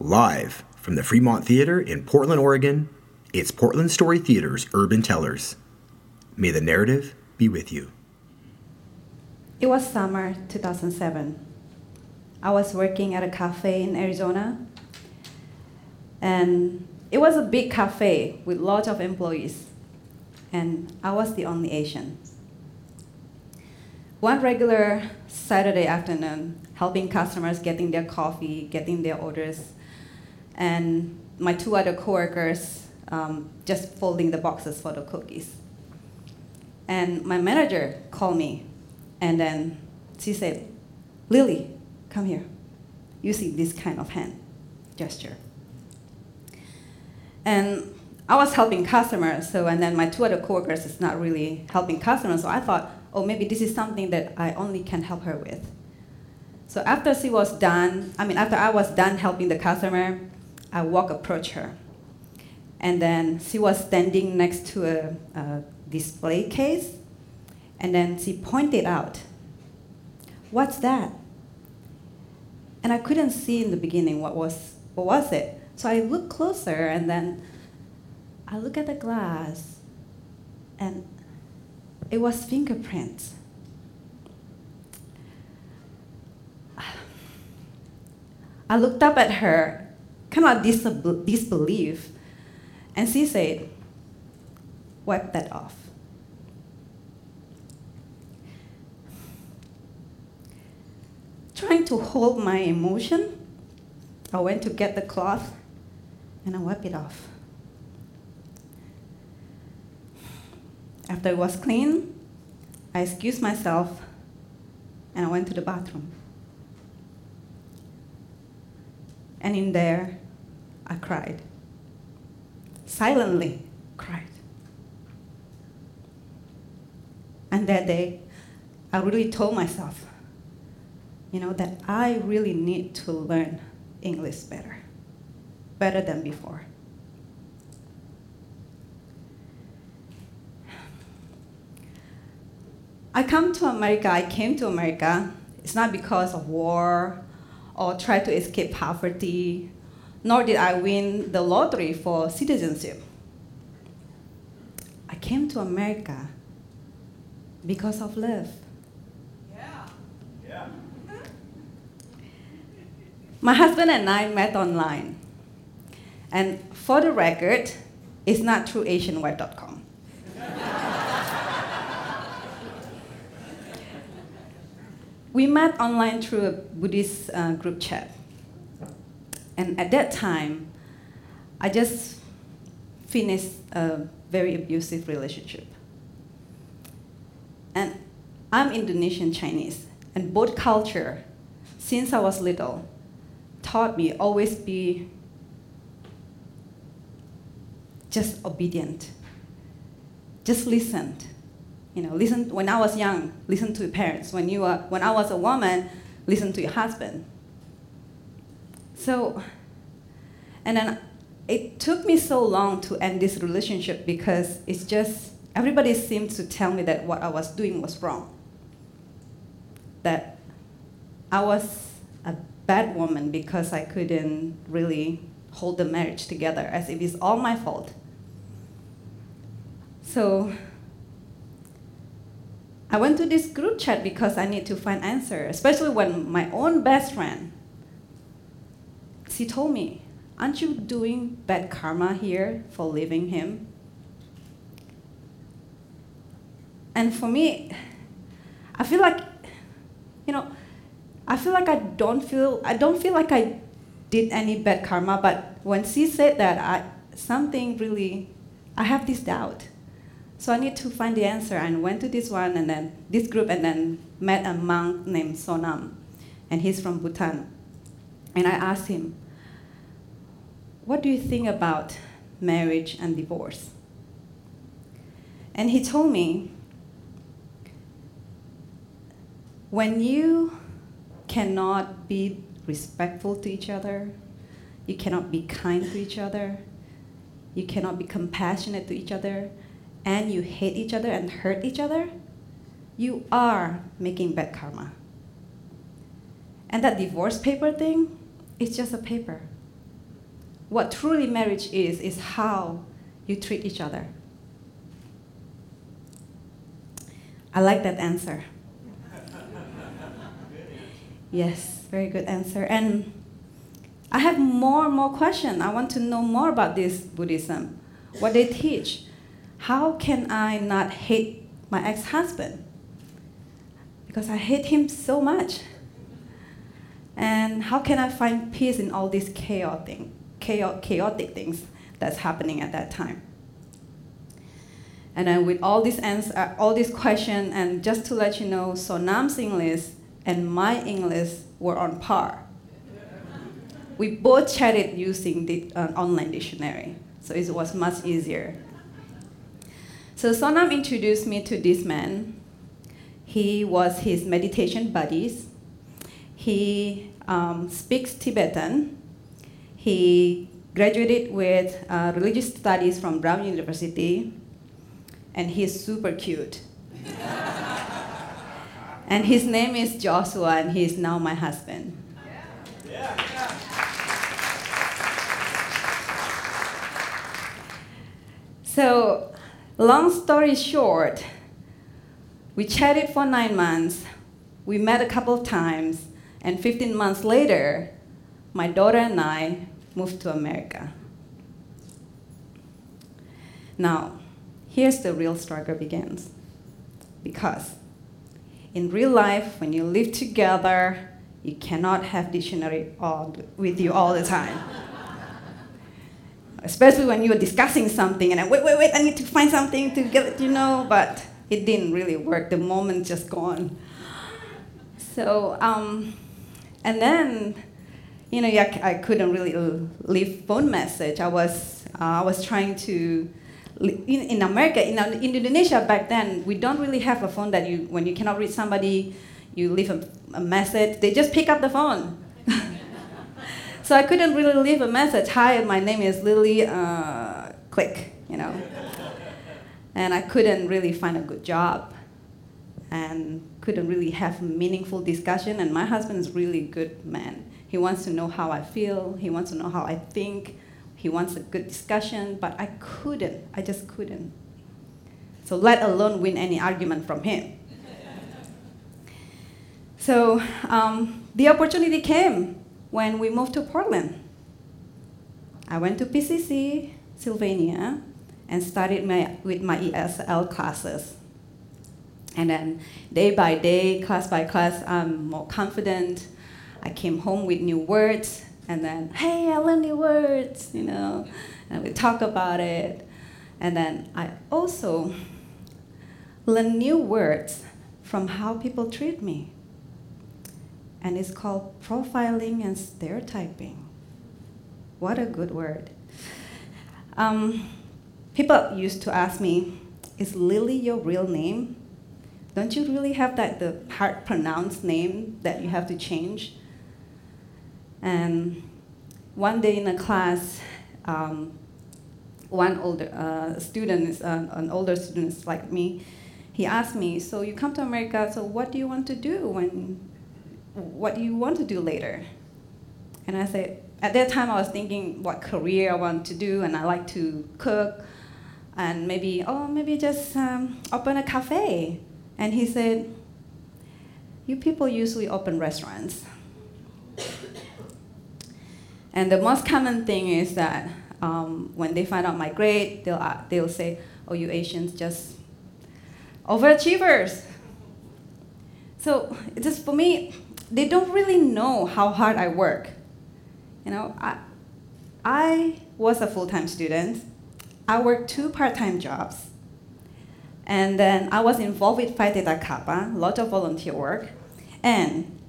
Live from the Fremont Theater in Portland, Oregon, it's Portland Story Theater's Urban Tellers. May the narrative be with you. It was summer 2007. I was working at a cafe in Arizona, and it was a big cafe with lots of employees, and I was the only Asian. One regular Saturday afternoon, helping customers getting their coffee, getting their orders, and my two other coworkers um, just folding the boxes for the cookies. And my manager called me, and then she said, Lily, come here. You see this kind of hand gesture. And I was helping customers, so and then my two other coworkers is not really helping customers, so I thought, oh, maybe this is something that I only can help her with. So after she was done, I mean, after I was done helping the customer, I walk approach her. And then she was standing next to a, a display case, and then she pointed out, What's that? And I couldn't see in the beginning what was what was it. So I looked closer and then I look at the glass and it was fingerprints. I looked up at her, of disab- disbelief, and she said, Wipe that off. Trying to hold my emotion, I went to get the cloth and I wiped it off. After it was clean, I excused myself and I went to the bathroom. And in there, I cried. Silently cried. And that day, I really told myself, you know, that I really need to learn English better, better than before. I come to America, I came to America, it's not because of war or try to escape poverty, nor did I win the lottery for citizenship. I came to America because of love. Yeah. Yeah. My husband and I met online. And for the record, it's not through AsianWeb.com. we met online through a Buddhist uh, group chat. And at that time, I just finished a very abusive relationship. And I'm Indonesian Chinese, and both culture, since I was little, taught me always be just obedient. Just listen you know, listen when I was young, listen to your parents. When you were, when I was a woman, listen to your husband. So, and then it took me so long to end this relationship because it's just everybody seemed to tell me that what I was doing was wrong. That I was a bad woman because I couldn't really hold the marriage together, as if it's all my fault. So I went to this group chat because I need to find answer, especially when my own best friend, she told me, aren't you doing bad karma here for leaving him? And for me, I feel like, you know, I feel like I don't feel, I don't feel like I did any bad karma, but when she said that, I, something really, I have this doubt. So I need to find the answer and went to this one and then this group and then met a monk named Sonam and he's from Bhutan. And I asked him, what do you think about marriage and divorce? And he told me, when you cannot be respectful to each other, you cannot be kind to each other, you cannot be compassionate to each other, and you hate each other and hurt each other, you are making bad karma. And that divorce paper thing, it's just a paper. What truly marriage is, is how you treat each other. I like that answer. Yes, very good answer. And I have more and more questions. I want to know more about this Buddhism, what they teach. How can I not hate my ex husband? Because I hate him so much. And how can I find peace in all this chaos chaotic, chaotic things that's happening at that time? And then with all these uh, all these questions, and just to let you know, Sonam's English and my English were on par. We both chatted using the uh, online dictionary, so it was much easier. So Sonam introduced me to this man. He was his meditation buddies. He um, speaks Tibetan. He graduated with uh, religious studies from Brown University and he's super cute. and his name is Joshua, and he's now my husband. So, long story short, we chatted for nine months. We met a couple of times, and 15 months later, my daughter and I moved to America. Now, here's the real struggle begins. Because in real life, when you live together, you cannot have dictionary all, with you all the time. Especially when you are discussing something and I, wait, wait, wait, I need to find something to get you know, but it didn't really work. The moment just gone. So, um, and then, you know, I, I couldn't really leave phone message. I was, uh, I was trying to in, in America, in, in Indonesia back then, we don't really have a phone that you, when you cannot reach somebody, you leave a, a message, they just pick up the phone. so I couldn't really leave a message. Hi, my name is Lily. Uh, click, you know. and I couldn't really find a good job, and couldn't really have meaningful discussion. And my husband is really good man. He wants to know how I feel. He wants to know how I think. He wants a good discussion, but I couldn't. I just couldn't. So let alone win any argument from him. so um, the opportunity came when we moved to Portland. I went to PCC, Sylvania, and started my, with my ESL classes. And then day by day, class by class, I'm more confident. I came home with new words, and then, hey, I learned new words, you know, and we talk about it. And then I also learn new words from how people treat me. And it's called profiling and stereotyping. What a good word. Um, people used to ask me, is Lily your real name? Don't you really have that the hard pronounced name that you have to change? And one day in a class, um, one older uh, student, uh, an older student like me, he asked me, "So you come to America? So what do you want to do when? What do you want to do later?" And I said, at that time I was thinking what career I want to do, and I like to cook, and maybe oh maybe just um, open a cafe. And he said, "You people usually open restaurants." And the most common thing is that um, when they find out my grade, they'll, uh, they'll say, oh, you Asians just overachievers. So just for me, they don't really know how hard I work. You know, I, I was a full-time student. I worked two part-time jobs. And then I was involved with Phi Theta Kappa, a lot of volunteer work. And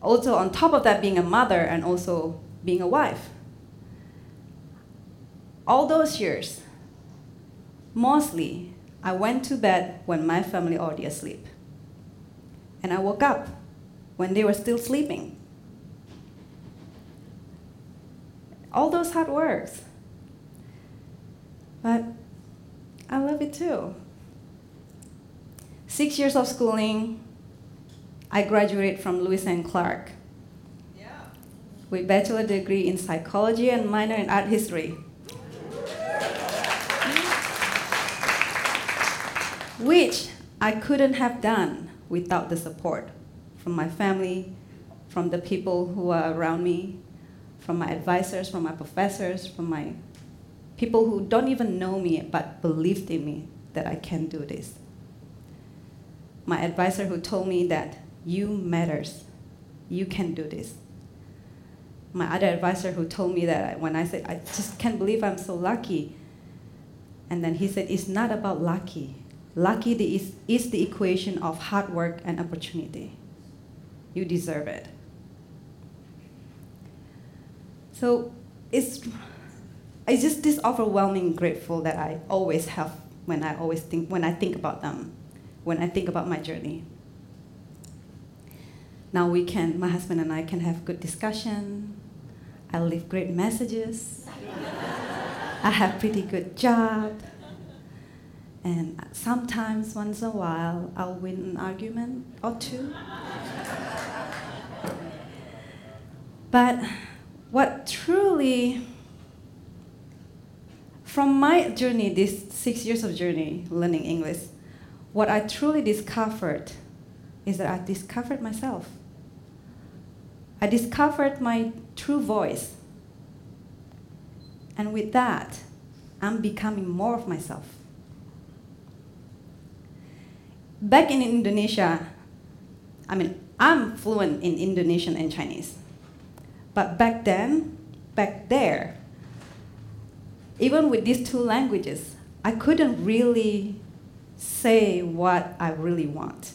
also on top of that, being a mother and also being a wife. All those years, mostly, I went to bed when my family already asleep. And I woke up when they were still sleeping. All those hard works. But I love it too. Six years of schooling, I graduated from Lewis and Clark with bachelor degree in psychology and minor in art history. Which I couldn't have done without the support from my family, from the people who are around me, from my advisors, from my professors, from my people who don't even know me but believed in me that I can do this. My advisor who told me that you matters, you can do this. My other advisor who told me that when I said, I just can't believe I'm so lucky. And then he said, it's not about lucky. Lucky is, is the equation of hard work and opportunity. You deserve it. So it's, it's just this overwhelming grateful that I always have when I always think when I think about them, when I think about my journey. Now we can, my husband and I can have good discussion. I leave great messages. I have pretty good job. And sometimes, once in a while, I'll win an argument or two. but what truly, from my journey, this six years of journey learning English, what I truly discovered is that I discovered myself. I discovered my true voice. And with that, I'm becoming more of myself. Back in Indonesia, I mean, I'm fluent in Indonesian and Chinese. But back then, back there, even with these two languages, I couldn't really say what I really want.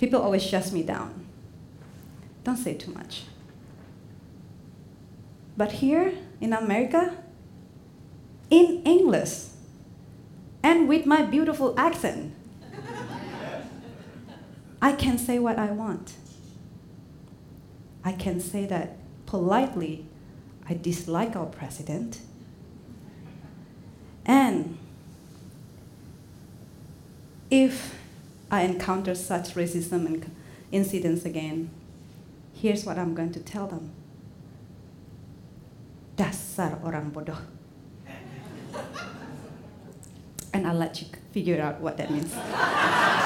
People always shut me down. Don't say too much. But here in America, in English, and with my beautiful accent, I can say what I want. I can say that politely, I dislike our president. And if I encounter such racism and incidents again, here's what I'm going to tell them. Dasar orang bodoh. and I'll let you figure out what that means.